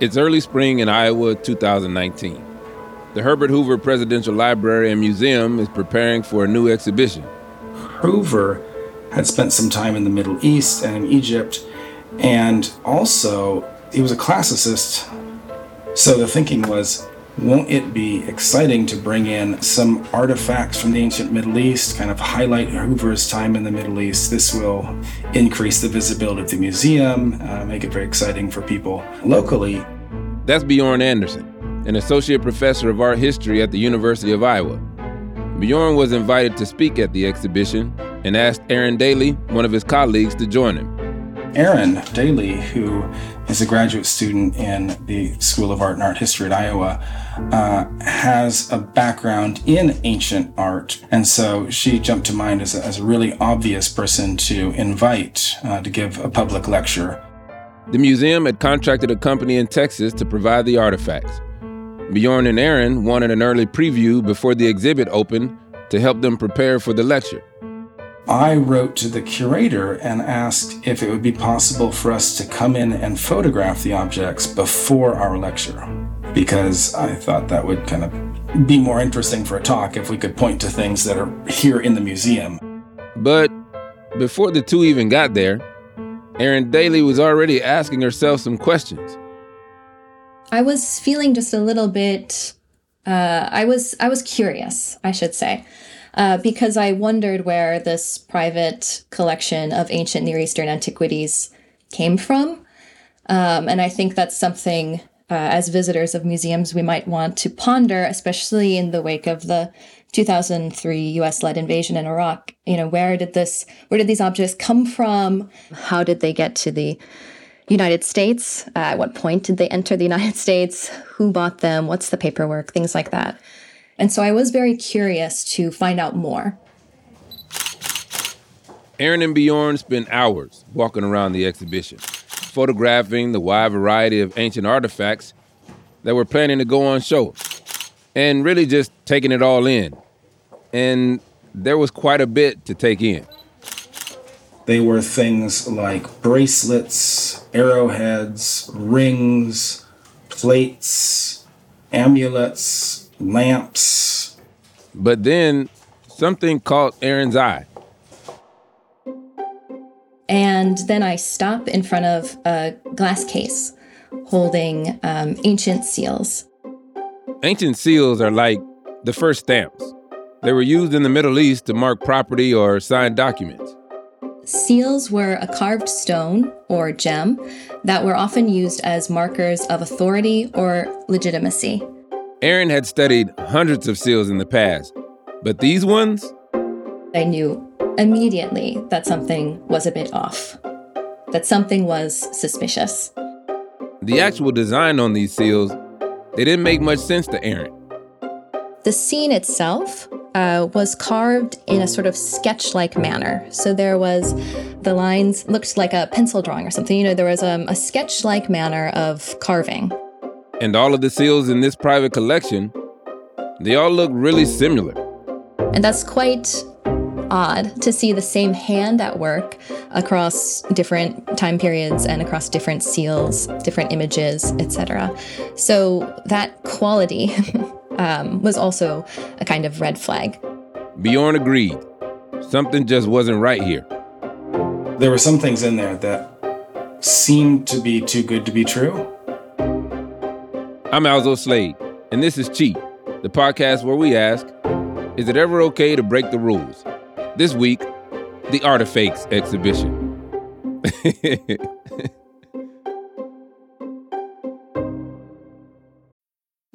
It's early spring in Iowa 2019. The Herbert Hoover Presidential Library and Museum is preparing for a new exhibition. Hoover had spent some time in the Middle East and in Egypt, and also he was a classicist. So the thinking was won't it be exciting to bring in some artifacts from the ancient Middle East, kind of highlight Hoover's time in the Middle East? This will increase the visibility of the museum, uh, make it very exciting for people locally. That's Bjorn Anderson, an associate professor of art history at the University of Iowa. Bjorn was invited to speak at the exhibition and asked Erin Daly, one of his colleagues, to join him. Erin Daly, who is a graduate student in the School of Art and Art History at Iowa, uh, has a background in ancient art. And so she jumped to mind as a, as a really obvious person to invite uh, to give a public lecture. The museum had contracted a company in Texas to provide the artifacts. Bjorn and Erin wanted an early preview before the exhibit opened to help them prepare for the lecture. I wrote to the curator and asked if it would be possible for us to come in and photograph the objects before our lecture, because I thought that would kind of be more interesting for a talk if we could point to things that are here in the museum. But before the two even got there, Erin Daly was already asking herself some questions. I was feeling just a little bit uh, I was I was curious, I should say uh, because I wondered where this private collection of ancient Near Eastern antiquities came from. Um, and I think that's something, uh, as visitors of museums, we might want to ponder, especially in the wake of the 2003 US-led invasion in Iraq. You know, where did this, where did these objects come from? How did they get to the United States? Uh, at what point did they enter the United States? Who bought them? What's the paperwork? Things like that. And so I was very curious to find out more. Erin and Bjorn spent hours walking around the exhibition, photographing the wide variety of ancient artifacts that were planning to go on show, and really just taking it all in. And there was quite a bit to take in. They were things like bracelets, arrowheads, rings, plates, amulets, lamps. But then something caught Erin's eye. And then I stop in front of a glass case holding um, ancient seals. Ancient seals are like the first stamps. They were used in the Middle East to mark property or sign documents. Seals were a carved stone or gem that were often used as markers of authority or legitimacy. Erin had studied hundreds of seals in the past, but these ones? I knew immediately that something was a bit off, that something was suspicious. The actual design on these seals, they didn't make much sense to Erin. The scene itself uh, was carved in a sort of sketch like manner. So there was the lines looked like a pencil drawing or something. You know, there was um, a sketch like manner of carving. And all of the seals in this private collection, they all look really similar. And that's quite odd to see the same hand at work across different time periods and across different seals, different images, etc. So that quality um, was also a kind of red flag. Bjorn agreed. Something just wasn't right here. There were some things in there that seemed to be too good to be true. I'm Alzo Slade, and this is Cheat, the podcast where we ask Is it ever okay to break the rules? This week, the Artifacts exhibition.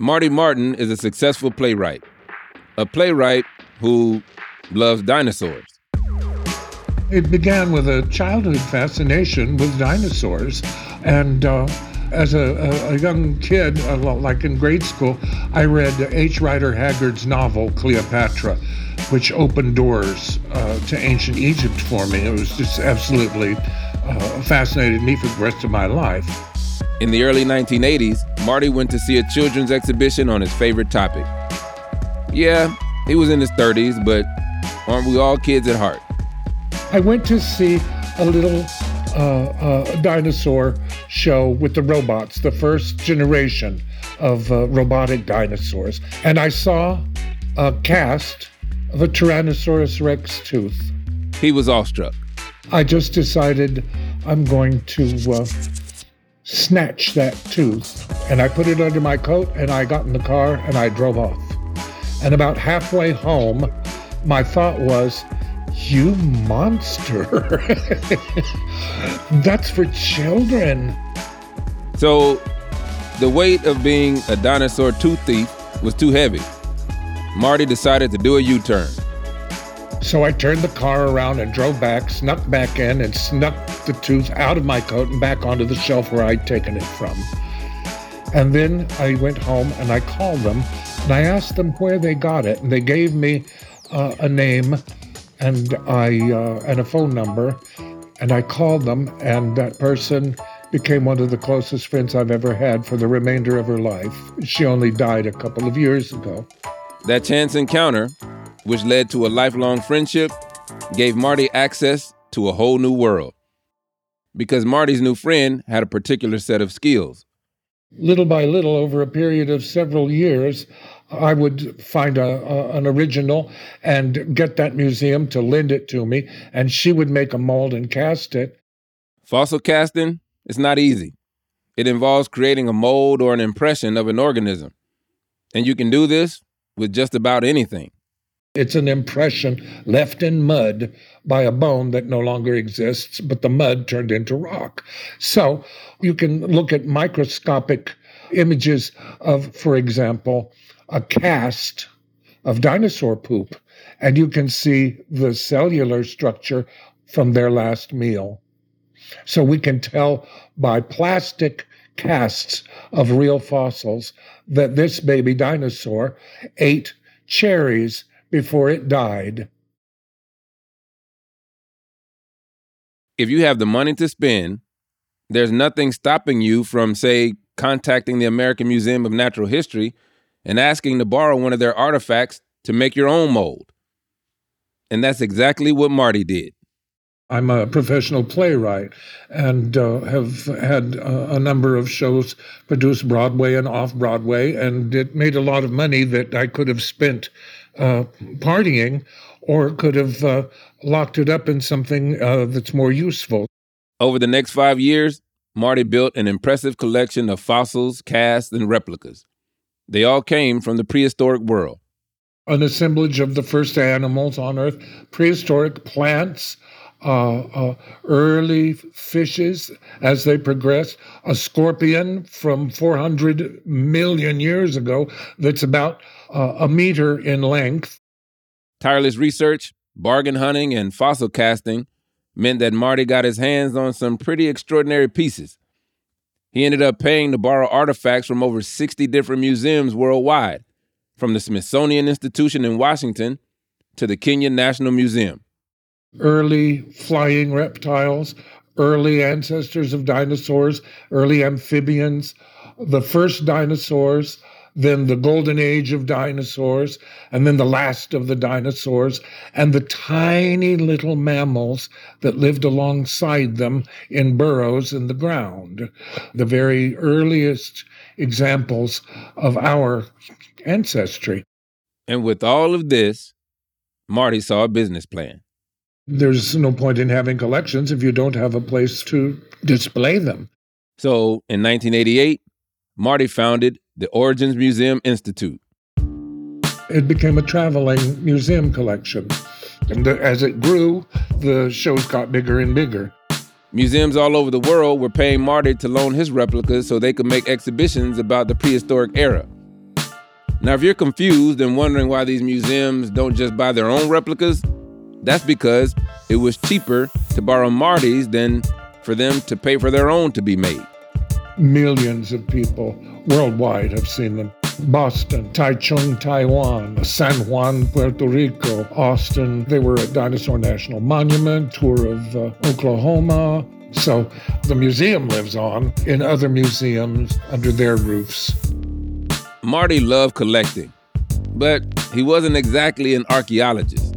Marty Martin is a successful playwright, a playwright who loves dinosaurs. It began with a childhood fascination with dinosaurs. And uh, as a, a, a, young kid, uh, like in grade school, I read H. Rider Haggard's novel, Cleopatra, which opened doors uh, to ancient Egypt for me. It was just absolutely uh, fascinated me for the rest of my life. In the early 1980s, Marty went to see a children's exhibition on his favorite topic. Yeah, he was in his 30s, but aren't we all kids at heart? I went to see a little uh, uh, dinosaur show with the robots, the first generation of uh, robotic dinosaurs. And I saw a cast of a Tyrannosaurus Rex tooth. He was awestruck. I just decided I'm going to uh, snatch that tooth. And I put it under my coat and I got in the car and I drove off. And about halfway home, my thought was, you monster. That's for children. So, the weight of being a dinosaur tooth thief was too heavy. Marty decided to do a U turn. So I turned the car around and drove back, snuck back in, and snuck the tooth out of my coat and back onto the shelf where I'd taken it from. And then I went home and I called them and I asked them where they got it. And they gave me uh, a name and I uh, and a phone number, and I called them, and that person became one of the closest friends I've ever had for the remainder of her life. She only died a couple of years ago. That chance encounter, which led to a lifelong friendship, gave Marty access to a whole new world. Because Marty's new friend had a particular set of skills. Little by little, over a period of several years, I would find a, a, an original and get that museum to lend it to me, and she would make a mold and cast it. Fossil casting is not easy. It involves creating a mold or an impression of an organism. And you can do this with just about anything. It's an impression left in mud by a bone that no longer exists, but the mud turned into rock. So you can look at microscopic images of, for example, a cast of dinosaur poop, and you can see the cellular structure from their last meal. So we can tell by plastic casts of real fossils that this baby dinosaur ate cherries before it died. If you have the money to spend, there's nothing stopping you from, say, contacting the American Museum of Natural History and asking to borrow one of their artifacts to make your own mold. And that's exactly what Marty did. I'm a professional playwright and uh, have had uh, a number of shows produced Broadway and off Broadway, and it made a lot of money that I could have spent uh, partying or could have uh, locked it up in something uh, that's more useful. Over the next five years, Marty built an impressive collection of fossils, casts, and replicas. They all came from the prehistoric world. An assemblage of the first animals on Earth, prehistoric plants, uh, uh, early fishes as they progress, a scorpion from 400 million years ago that's about uh, a meter in length. Tireless research, bargain hunting, and fossil casting meant that Marty got his hands on some pretty extraordinary pieces. He ended up paying to borrow artifacts from over 60 different museums worldwide, from the Smithsonian Institution in Washington to the Kenya National Museum. Early flying reptiles, early ancestors of dinosaurs, early amphibians, the first dinosaurs, then the golden age of dinosaurs, and then the last of the dinosaurs, and the tiny little mammals that lived alongside them in burrows in the ground. The very earliest examples of our ancestry. And with all of this, Marty saw a business plan. There's no point in having collections if you don't have a place to display them. So in 1988, Marty founded the Origins Museum Institute. It became a traveling museum collection. And as it grew, the shows got bigger and bigger. Museums all over the world were paying Marty to loan his replicas so they could make exhibitions about the prehistoric era. Now, if you're confused and wondering why these museums don't just buy their own replicas, That's because it was cheaper to borrow Marty's than for them to pay for their own to be made. Millions of people worldwide have seen them. Boston, Taichung, Taiwan, San Juan, Puerto Rico, Austin. They were at Dinosaur National Monument, tour of uh, Oklahoma. So the museum lives on in other museums under their roofs. Marty loved collecting, but he wasn't exactly an archaeologist.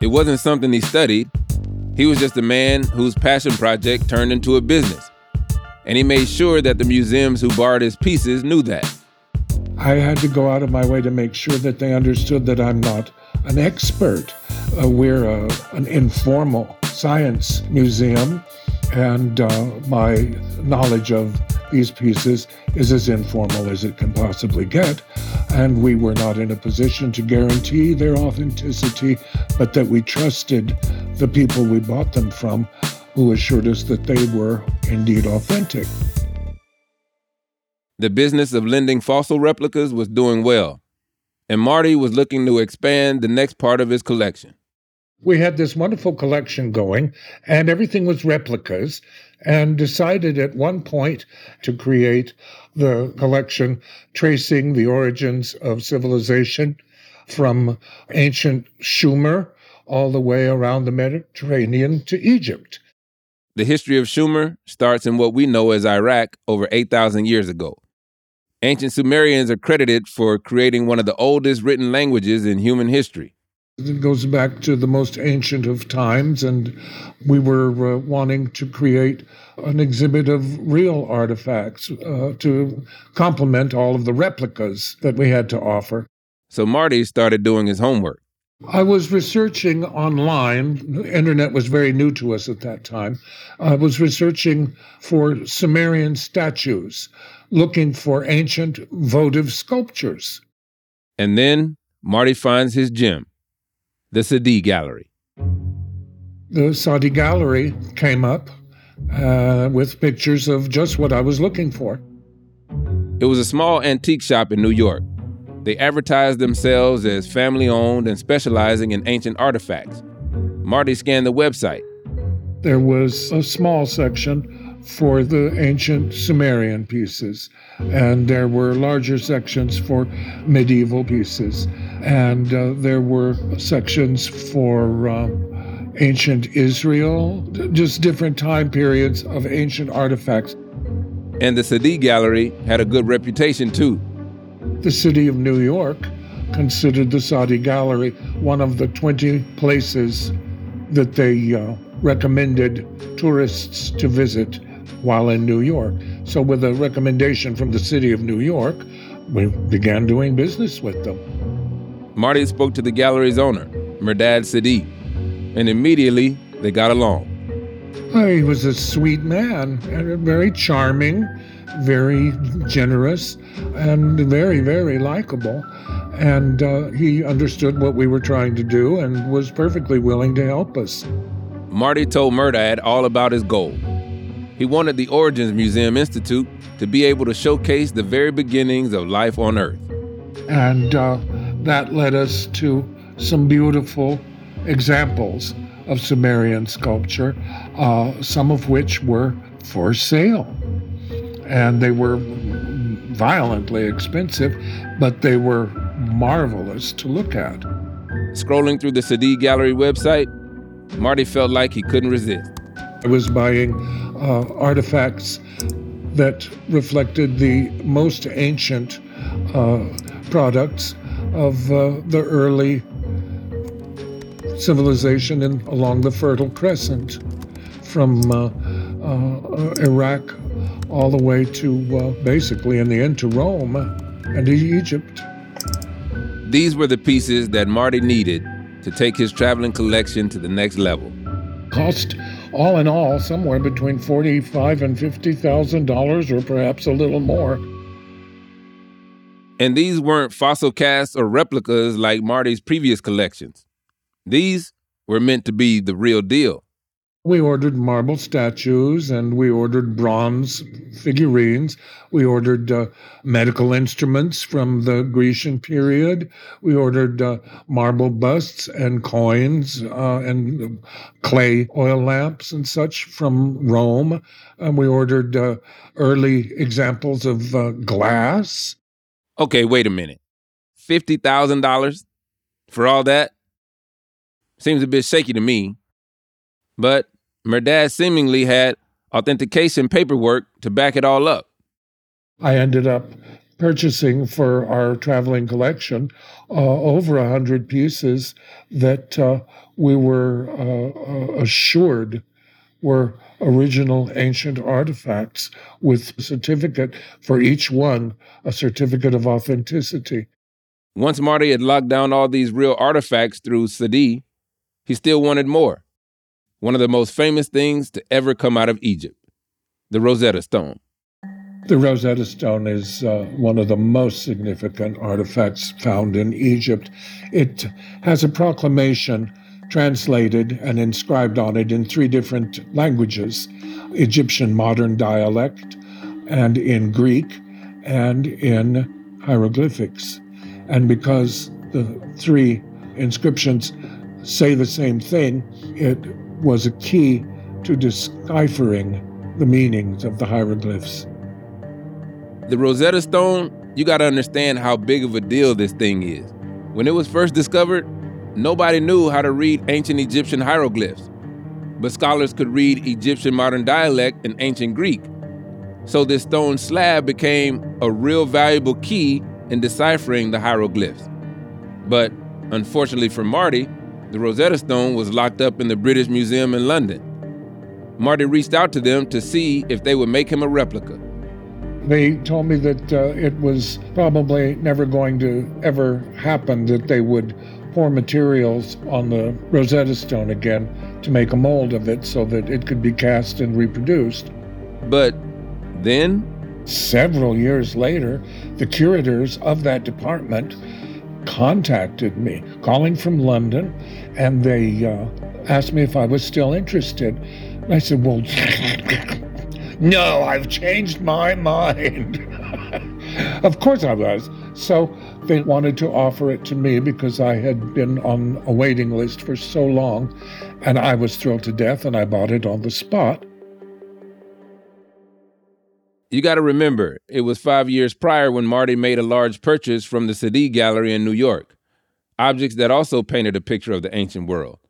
It wasn't something he studied. He was just a man whose passion project turned into a business. And he made sure that the museums who borrowed his pieces knew that. I had to go out of my way to make sure that they understood that I'm not an expert. Uh, we're a, an informal science museum, and uh, my knowledge of these pieces is as informal as it can possibly get. And we were not in a position to guarantee their authenticity, but that we trusted the people we bought them from who assured us that they were indeed authentic. The business of lending fossil replicas was doing well, and Marty was looking to expand the next part of his collection. We had this wonderful collection going, and everything was replicas, and decided at one point to create the collection tracing the origins of civilization from ancient Sumer all the way around the Mediterranean to Egypt. The history of Sumer starts in what we know as Iraq over 8,000 years ago. Ancient Sumerians are credited for creating one of the oldest written languages in human history. It goes back to the most ancient of times, and we were uh, wanting to create an exhibit of real artifacts uh, to complement all of the replicas that we had to offer. So Marty started doing his homework. I was researching online. The internet was very new to us at that time. I was researching for Sumerian statues, looking for ancient votive sculptures. And then Marty finds his gem, the Sadigh Gallery. The Sadigh Gallery came up uh, with pictures of just what I was looking for. It was a small antique shop in New York. They advertised themselves as family owned and specializing in ancient artifacts. Marty scanned the website. There was a small section for the ancient Sumerian pieces, and there were larger sections for medieval pieces, and uh, there were sections for um, ancient Israel, just different time periods of ancient artifacts. And the Sadigh Gallery had a good reputation too. The city of New York considered the Sadigh Gallery one of the 20 places that they uh, recommended tourists to visit while in New York. So, with a recommendation from the city of New York, we began doing business with them. Marty spoke to the gallery's owner, Mehrdad Sadigh, and immediately they got along. He was a sweet man and very charming very generous and very, very likable. And uh, he understood what we were trying to do and was perfectly willing to help us. Marty told Mehrdad all about his goal. He wanted the Origins Museum Institute to be able to showcase the very beginnings of life on Earth. And uh, that led us to some beautiful examples of Sumerian sculpture, uh, some of which were for sale and they were violently expensive, but they were marvelous to look at. Scrolling through the Sadigh Gallery website, Marty felt like he couldn't resist. I was buying uh, artifacts that reflected the most ancient uh, products of uh, the early civilization in, along the Fertile Crescent, from uh, uh, Iraq all the way to uh, basically in the end to Rome and Egypt. These were the pieces that Marty needed to take his traveling collection to the next level. Cost all in all somewhere between forty-five and fifty thousand dollars, or perhaps a little more. And these weren't fossil casts or replicas like Marty's previous collections. These were meant to be the real deal. We ordered marble statues and we ordered bronze figurines. We ordered uh, medical instruments from the Grecian period. We ordered uh, marble busts and coins uh, and clay oil lamps and such from Rome. And we ordered uh, early examples of uh, glass. Okay, wait a minute. $50,000 for all that? Seems a bit shaky to me. But Mehrdad seemingly had authentication paperwork to back it all up. I ended up purchasing for our traveling collection uh, over a hundred pieces that uh, we were uh, uh assured were original ancient artifacts with a certificate for each one, a certificate of authenticity. Once Marty had locked down all these real artifacts through Sadigh, he still wanted more one of the most famous things to ever come out of Egypt the Rosetta Stone. The Rosetta Stone is uh, one of the most significant artifacts found in Egypt. It has a proclamation translated and inscribed on it in three different languages Egyptian modern dialect, and in Greek, and in hieroglyphics. And because the three inscriptions say the same thing, it was a key to deciphering the meanings of the hieroglyphs. The Rosetta Stone, you got to understand how big of a deal this thing is. When it was first discovered, nobody knew how to read ancient Egyptian hieroglyphs, but scholars could read Egyptian modern dialect and ancient Greek. So this stone slab became a real valuable key in deciphering the hieroglyphs. But unfortunately for Marty, the Rosetta Stone was locked up in the British Museum in London. Marty reached out to them to see if they would make him a replica. They told me that uh, it was probably never going to ever happen that they would pour materials on the Rosetta Stone again to make a mold of it so that it could be cast and reproduced. But then? Several years later, the curators of that department contacted me, calling from London, and they uh, asked me if I was still interested. I said, Well, no, I've changed my mind. of course I was. So they wanted to offer it to me because I had been on a waiting list for so long, and I was thrilled to death, and I bought it on the spot. You got to remember, it was five years prior when Marty made a large purchase from the Sadigh Gallery in New York, objects that also painted a picture of the ancient world.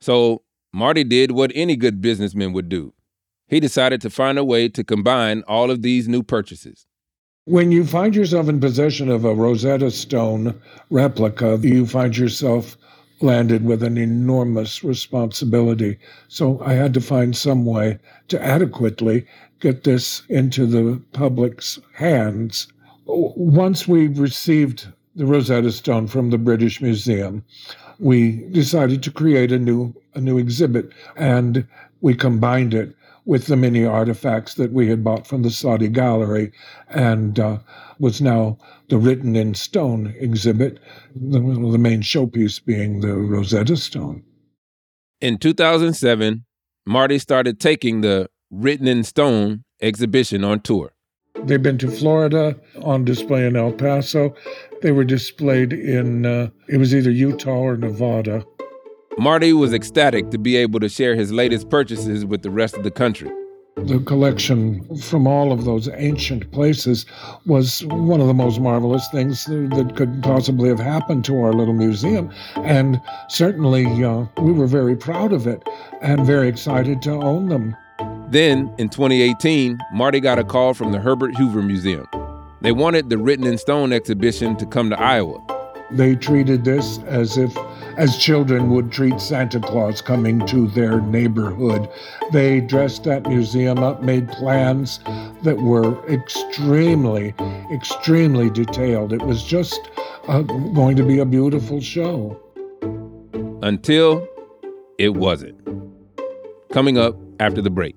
So Marty did what any good businessman would do. He decided to find a way to combine all of these new purchases. When you find yourself in possession of a Rosetta Stone replica, you find yourself landed with an enormous responsibility. So I had to find some way to adequately get this into the public's hands. Once we received the Rosetta Stone from the British Museum, we decided to create a new a new exhibit, and we combined it with the many artifacts that we had bought from the Sadigh Gallery, and uh, was now the written in stone exhibit, the, the main showpiece being the Rosetta Stone. In 2007, Marty started taking the Written in Stone exhibition on tour. They've been to Florida on display in El Paso. They were displayed in, uh, it was either Utah or Nevada. Marty was ecstatic to be able to share his latest purchases with the rest of the country. The collection from all of those ancient places was one of the most marvelous things that could possibly have happened to our little museum. And certainly uh, we were very proud of it and very excited to own them. Then, in 2018, Marty got a call from the Herbert Hoover Museum. They wanted the Written in Stone exhibition to come to Iowa. They treated this as if as children would treat Santa Claus coming to their neighborhood. They dressed that museum up, made plans that were extremely, extremely detailed. It was just uh, going to be a beautiful show. Until it wasn't. Coming up after the break.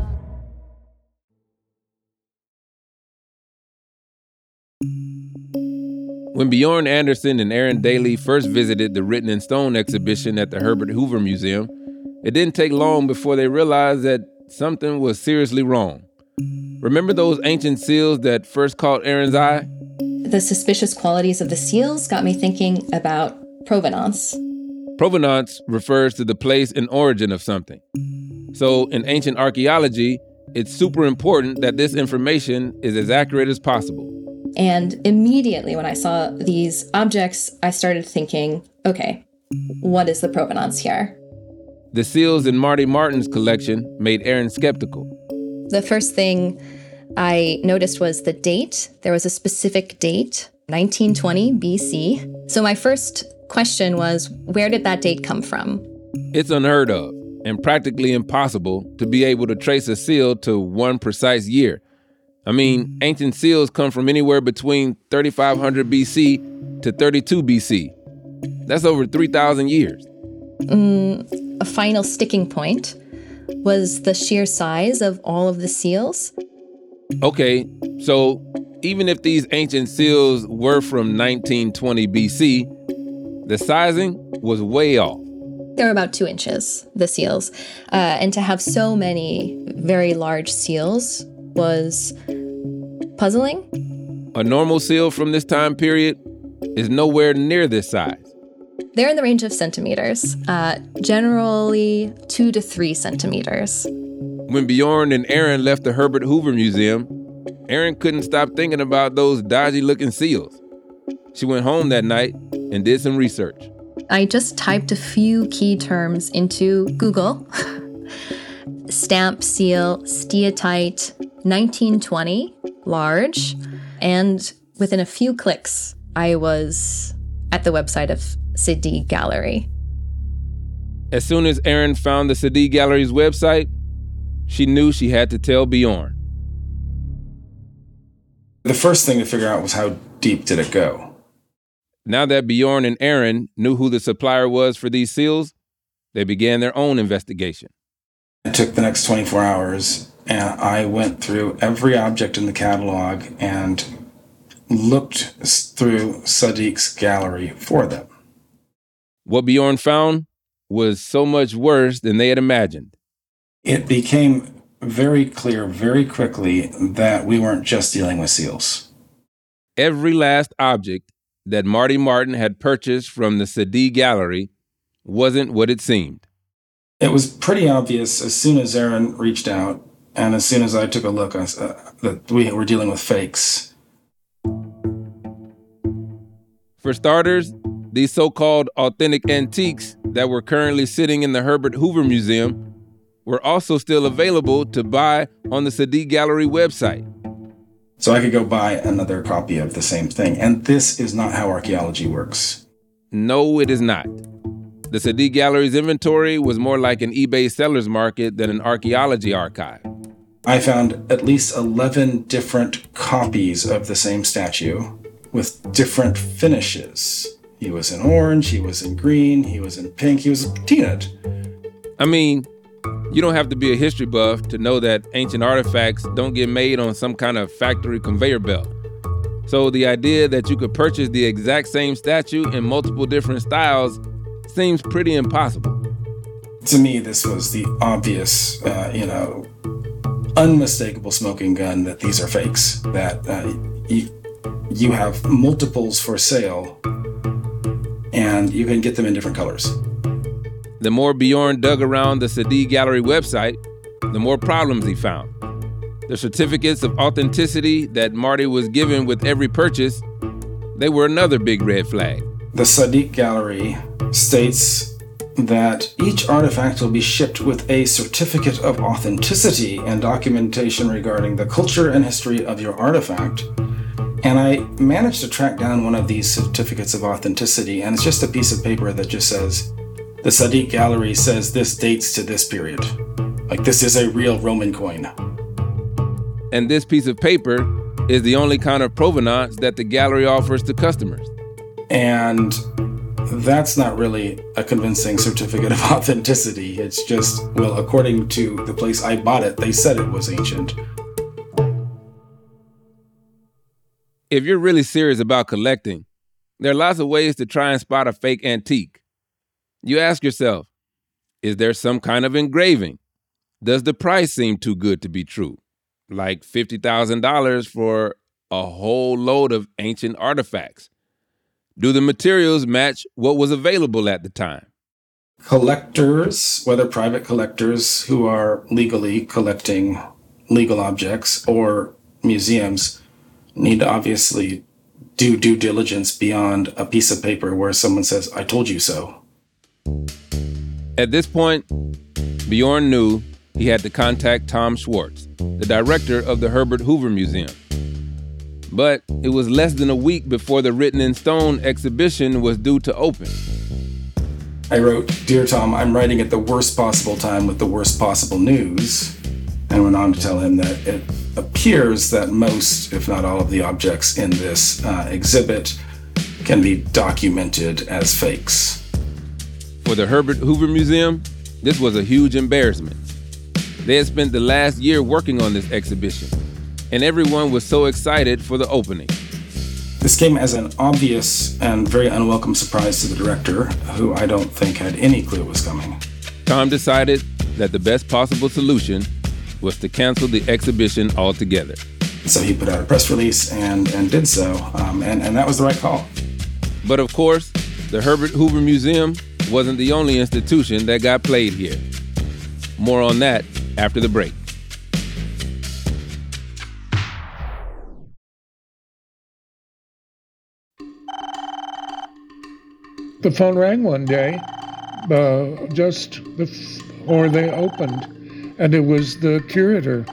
When Bjorn Anderson and Erin Daly first visited the Written in Stone exhibition at the Herbert Hoover Museum, it didn't take long before they realized that something was seriously wrong. Remember those ancient seals that first caught Erin's eye? The suspicious qualities of the seals got me thinking about provenance. Provenance refers to the place and origin of something. So, in ancient archaeology, it's super important that this information is as accurate as possible. And immediately when I saw these objects, I started thinking, okay, what is the provenance here? The seals in Marty Martin's collection made Erin skeptical. The first thing I noticed was the date. There was a specific date, 1920 BC. So my first question was where did that date come from? It's unheard of and practically impossible to be able to trace a seal to one precise year. I mean, ancient seals come from anywhere between 3500 BC to 32 BC. That's over 3,000 years. Mm, a final sticking point was the sheer size of all of the seals. Okay, so even if these ancient seals were from 1920 BC, the sizing was way off. They're about two inches, the seals. Uh, and to have so many very large seals was puzzling. A normal seal from this time period is nowhere near this size. They're in the range of centimeters, uh, generally two to three centimeters. When Bjorn and Erin left the Herbert Hoover Museum, Erin couldn't stop thinking about those dodgy looking seals. She went home that night and did some research. I just typed a few key terms into Google stamp seal, steatite, 1920, large, and within a few clicks, I was at the website of Sadigh Gallery. As soon as Erin found the Sadigh Gallery's website, she knew she had to tell Bjorn. The first thing to figure out was how deep did it go? Now that Bjorn and Erin knew who the supplier was for these seals, they began their own investigation. It took the next 24 hours, and I went through every object in the catalog and looked through Sadigh's gallery for them. What Bjorn found was so much worse than they had imagined. It became very clear very quickly that we weren't just dealing with seals. Every last object that Marty Martin had purchased from the Sadigh Gallery wasn't what it seemed. It was pretty obvious as soon as Erin reached out and as soon as I took a look I, uh, that we were dealing with fakes. For starters, these so called authentic antiques that were currently sitting in the Herbert Hoover Museum were also still available to buy on the Sadigh Gallery website. So I could go buy another copy of the same thing. And this is not how archaeology works. No, it is not. The Sadigh Gallery's inventory was more like an eBay seller's market than an archaeology archive. I found at least 11 different copies of the same statue with different finishes. He was in orange, he was in green, he was in pink, he was a peanut. I mean, you don't have to be a history buff to know that ancient artifacts don't get made on some kind of factory conveyor belt. So the idea that you could purchase the exact same statue in multiple different styles seems pretty impossible. To me, this was the obvious, uh, you know, unmistakable smoking gun that these are fakes, that uh, you, you have multiples for sale and you can get them in different colors. The more Bjorn dug around the Sadigh Gallery website, the more problems he found. The certificates of authenticity that Marty was given with every purchase, they were another big red flag. The Sadigh Gallery states that each artifact will be shipped with a certificate of authenticity and documentation regarding the culture and history of your artifact. And I managed to track down one of these certificates of authenticity, and it's just a piece of paper that just says, The Sadigh Gallery says this dates to this period. Like, this is a real Roman coin. And this piece of paper is the only kind of provenance that the gallery offers to customers. And that's not really a convincing certificate of authenticity. It's just, well, according to the place I bought it, they said it was ancient. If you're really serious about collecting, there are lots of ways to try and spot a fake antique. You ask yourself, is there some kind of engraving? Does the price seem too good to be true? Like $50,000 for a whole load of ancient artifacts. Do the materials match what was available at the time? Collectors, whether private collectors who are legally collecting legal objects or museums, need to obviously do due diligence beyond a piece of paper where someone says, I told you so. At this point, Bjorn knew he had to contact Tom Schwartz, the director of the Herbert Hoover Museum. But it was less than a week before the Written in Stone exhibition was due to open. I wrote, Dear Tom, I'm writing at the worst possible time with the worst possible news, and went on to tell him that it appears that most, if not all, of the objects in this uh, exhibit can be documented as fakes. For the Herbert Hoover Museum, this was a huge embarrassment. They had spent the last year working on this exhibition, and everyone was so excited for the opening. This came as an obvious and very unwelcome surprise to the director, who I don't think had any clue it was coming. Tom decided that the best possible solution was to cancel the exhibition altogether. So he put out a press release and, and did so, um, and, and that was the right call. But of course, the Herbert Hoover Museum wasn't the only institution that got played here. More on that after the break. The phone rang one day, uh, just before they opened, and it was the curator.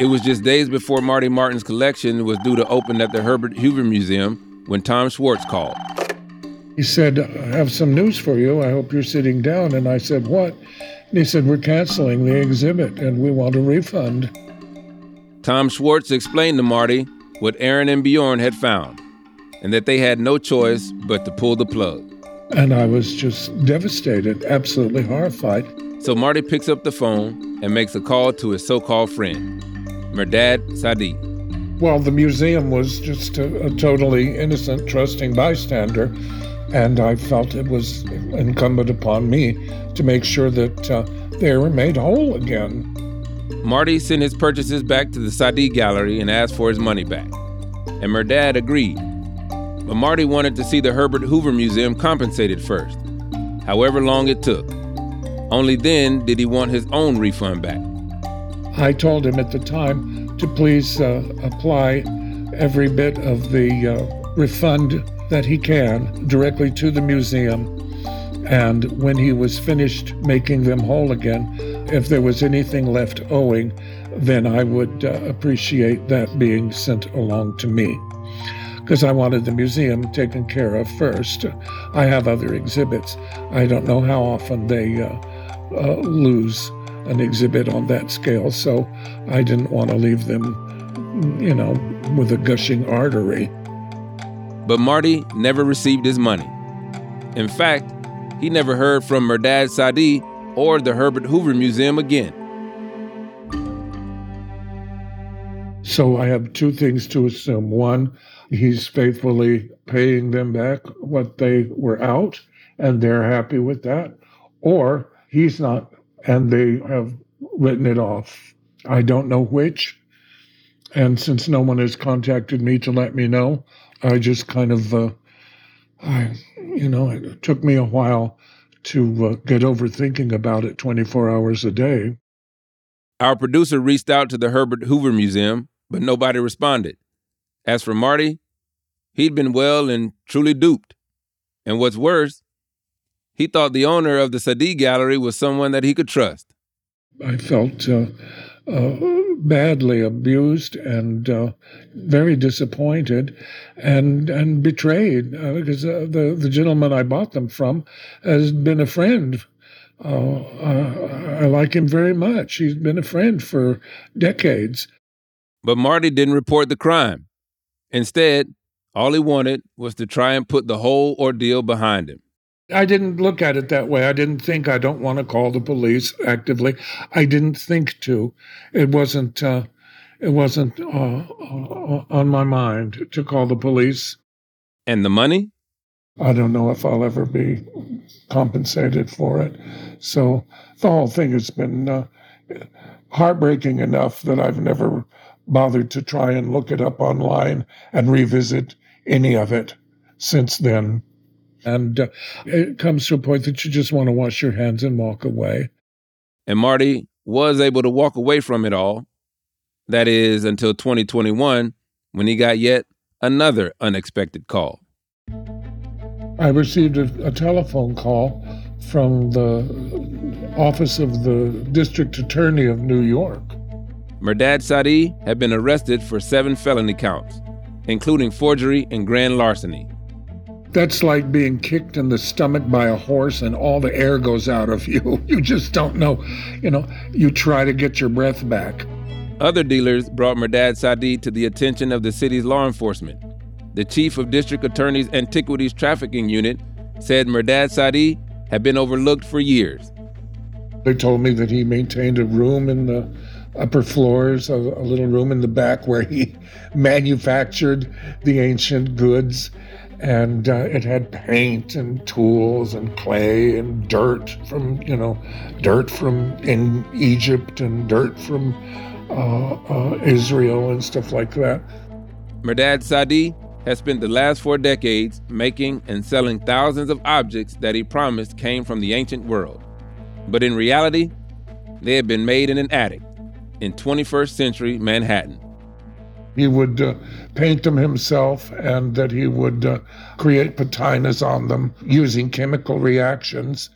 It was just days before Marty Martin's collection was due to open at the Herbert Hoover Museum when Tom Schwartz called. He said, I have some news for you. I hope you're sitting down. And I said, What? And he said, We're canceling the exhibit and we want a refund. Tom Schwartz explained to Marty what Erin and Bjorn had found and that they had no choice but to pull the plug. And I was just devastated, absolutely horrified. So Marty picks up the phone and makes a call to his so called friend, Mehrdad Sadigh. Well, the museum was just a, a, totally innocent, trusting bystander, and I felt it was incumbent upon me to make sure that uh, they were made whole again. Marty sent his purchases back to the Sadigh Gallery and asked for his money back. And Mehrdad agreed. But Marty wanted to see the Herbert Hoover Museum compensated first, however long it took. Only then did he want his own refund back. I told him at the time to please uh, apply every bit of the uh, refund that he can directly to the museum. And when he was finished making them whole again, if there was anything left owing, then I would uh, appreciate that being sent along to me because I wanted the museum taken care of first. I have other exhibits. I don't know how often they uh, uh, lose an exhibit on that scale, so I didn't want to leave them, you know, with a gushing artery. But Marty never received his money. In fact, he never heard from Mehrdad Sadigh or the Herbert Hoover Museum again. So I have two things to assume. One, he's faithfully paying them back what they were out, and they're happy with that. Or he's not, and they have written it off I don't know which. And since no one has contacted me to let me know, I just kind of, uh, I, you know, it took me a while to uh, get over thinking about it 24 hours a day. Our producer reached out to the Herbert Hoover Museum, but nobody responded. As for Marty, he'd been well and truly duped. And what's worse, he thought the owner of the Sadigh Gallery was someone that he could trust. I felt uh, uh, badly abused and uh, very disappointed and and betrayed uh, because uh, the the gentleman I bought them from has been a friend. Uh, I like him very much. He's been a friend for decades. But Marty didn't report the crime. Instead, all he wanted was to try and put the whole ordeal behind him. I didn't look at it that way. I didn't think I don't want to call the police actively. I didn't think to. It wasn't. Uh, it wasn't uh, uh, on my mind to call the police. And the money? I don't know if I'll ever be compensated for it. So the whole thing has been uh, heartbreaking enough that I've never bothered to try and look it up online and revisit any of it since then. And uh, it comes to a point that you just want to wash your hands and walk away. And Marty was able to walk away from it all. That is until 2021 when he got yet another unexpected call. I received a, a telephone call from the office of the district attorney of New York. Mehrdad Sadigh had been arrested for seven felony counts, including forgery and grand larceny. That's like being kicked in the stomach by a horse and all the air goes out of you. You just don't know. You know, you try to get your breath back. Other dealers brought Mehrdad Sadigh to the attention of the city's law enforcement. The chief of District Attorney's Antiquities Trafficking Unit said Mehrdad Sadigh had been overlooked for years. They told me that he maintained a room in the upper floors, a, a little room in the back where he manufactured the ancient goods and uh, it had paint and tools and clay and dirt from you know dirt from in Egypt and dirt from uh, uh, Israel and stuff like that. Mehrdad Sadigh has spent the last four decades making and selling thousands of objects that he promised came from the ancient world. But in reality, they had been made in an attic in 21st century Manhattan he would uh, paint them himself and that he would uh, create patinas on them using chemical reactions.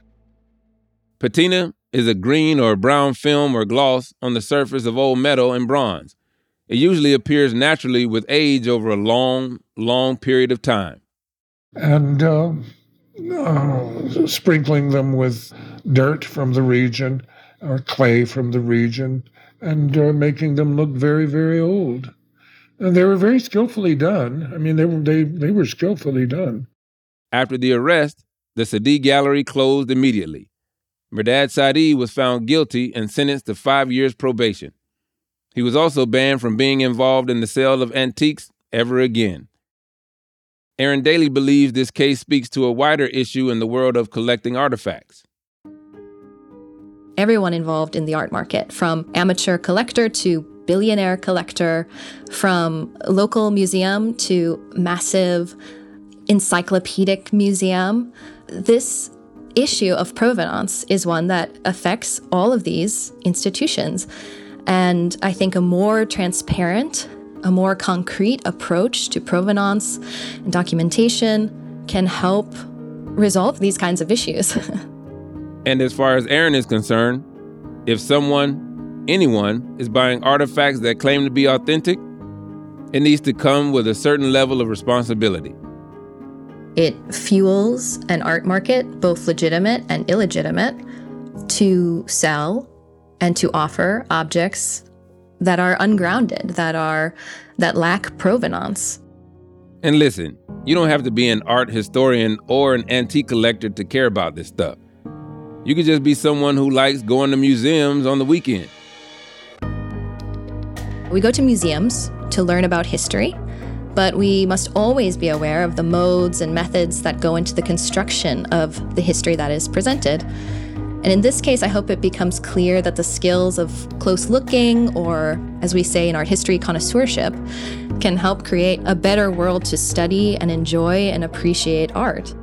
Patina is a green or brown film or gloss on the surface of old metal and bronze. It usually appears naturally with age over a long, long period of time. And uh, uh sprinkling them with dirt from the region or clay from the region and uh, making them look very, very old. And they were very skillfully done. I mean, they were they they were skillfully done. After the arrest, the Sadigh Gallery closed immediately. Mehrdad Sadigh was found guilty and sentenced to five years probation. He was also banned from being involved in the sale of antiques ever again. Erin Daly believes this case speaks to a wider issue in the world of collecting artifacts. Everyone involved in the art market, from amateur collector to billionaire collector, from local museum to massive encyclopedic museum. This issue of provenance is one that affects all of these institutions. And I think a more transparent, a more concrete approach to provenance and documentation can help resolve these kinds of issues. and as far as Erin is concerned, if someone anyone is buying artifacts that claim to be authentic, it needs to come with a certain level of responsibility. It fuels an art market, both legitimate and illegitimate, to sell and to offer objects that are ungrounded, that are that lack provenance. And listen, you don't have to be an art historian or an antique collector to care about this stuff. You could just be someone who likes going to museums on the weekend. We go to museums to learn about history, but we must always be aware of the modes and methods that go into the construction of the history that is presented. And in this case, I hope it becomes clear that the skills of close looking, or as we say in art history, connoisseurship, can help create a better world to study and enjoy and appreciate art.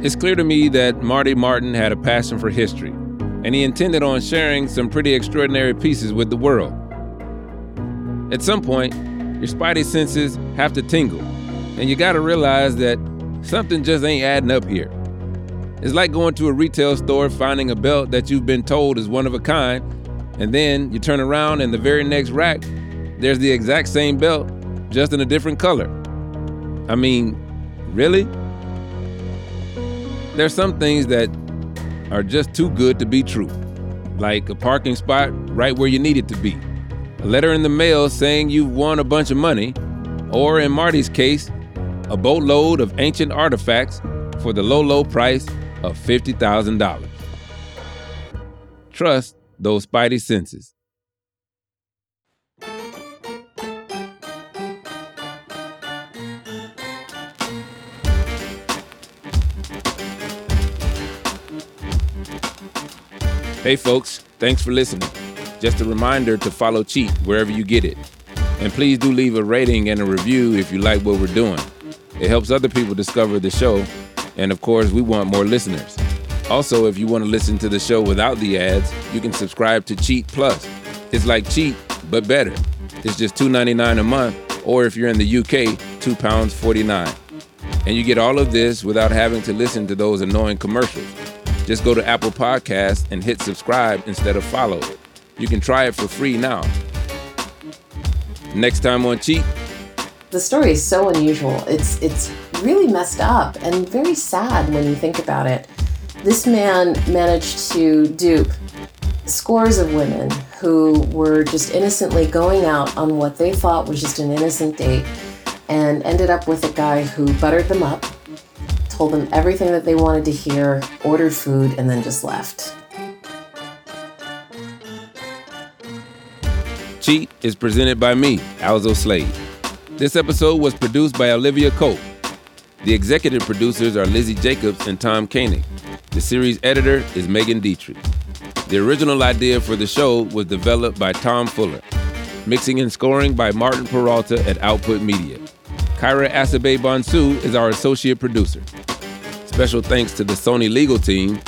It's clear to me that Marty Martin had a passion for history, and he intended on sharing some pretty extraordinary pieces with the world. At some point, your spidey senses have to tingle, and you gotta realize that something just ain't adding up here. It's like going to a retail store finding a belt that you've been told is one of a kind, and then you turn around and the very next rack, there's the exact same belt, just in a different color. I mean, really? There's some things that are just too good to be true, like a parking spot right where you need it to be, a letter in the mail saying you've won a bunch of money, or in Marty's case, a boatload of ancient artifacts for the low, low price of $50,000. Trust those spidey senses. Hey, folks, thanks for listening. Just a reminder to follow Cheat wherever you get it. And please do leave a rating and a review if you like what we're doing. It helps other people discover the show, and of course, we want more listeners. Also, if you want to listen to the show without the ads, you can subscribe to Cheat Plus. It's like Cheat, but better. It's just $2.99 a month, or if you're in the UK, £2.49. And you get all of this without having to listen to those annoying commercials. Just go to Apple Podcasts and hit subscribe instead of follow. You can try it for free now. Next time on Cheat. The story is so unusual. It's it's really messed up and very sad when you think about it. This man managed to dupe scores of women who were just innocently going out on what they thought was just an innocent date and ended up with a guy who buttered them up told them everything that they wanted to hear, ordered food, and then just left. Cheat is presented by me, Alzo Slade. This episode was produced by Olivia Cope. The executive producers are Lizzie Jacobs and Tom Koenig. The series editor is Megan Dietrich. The original idea for the show was developed by Tom Fuller. Mixing and scoring by Martin Peralta at Output Media. Kyra Asabe Bonsu is our associate producer. Special thanks to the Sony legal team.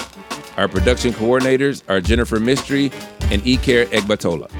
Our production coordinators are Jennifer Mystery and Iker Egbatola.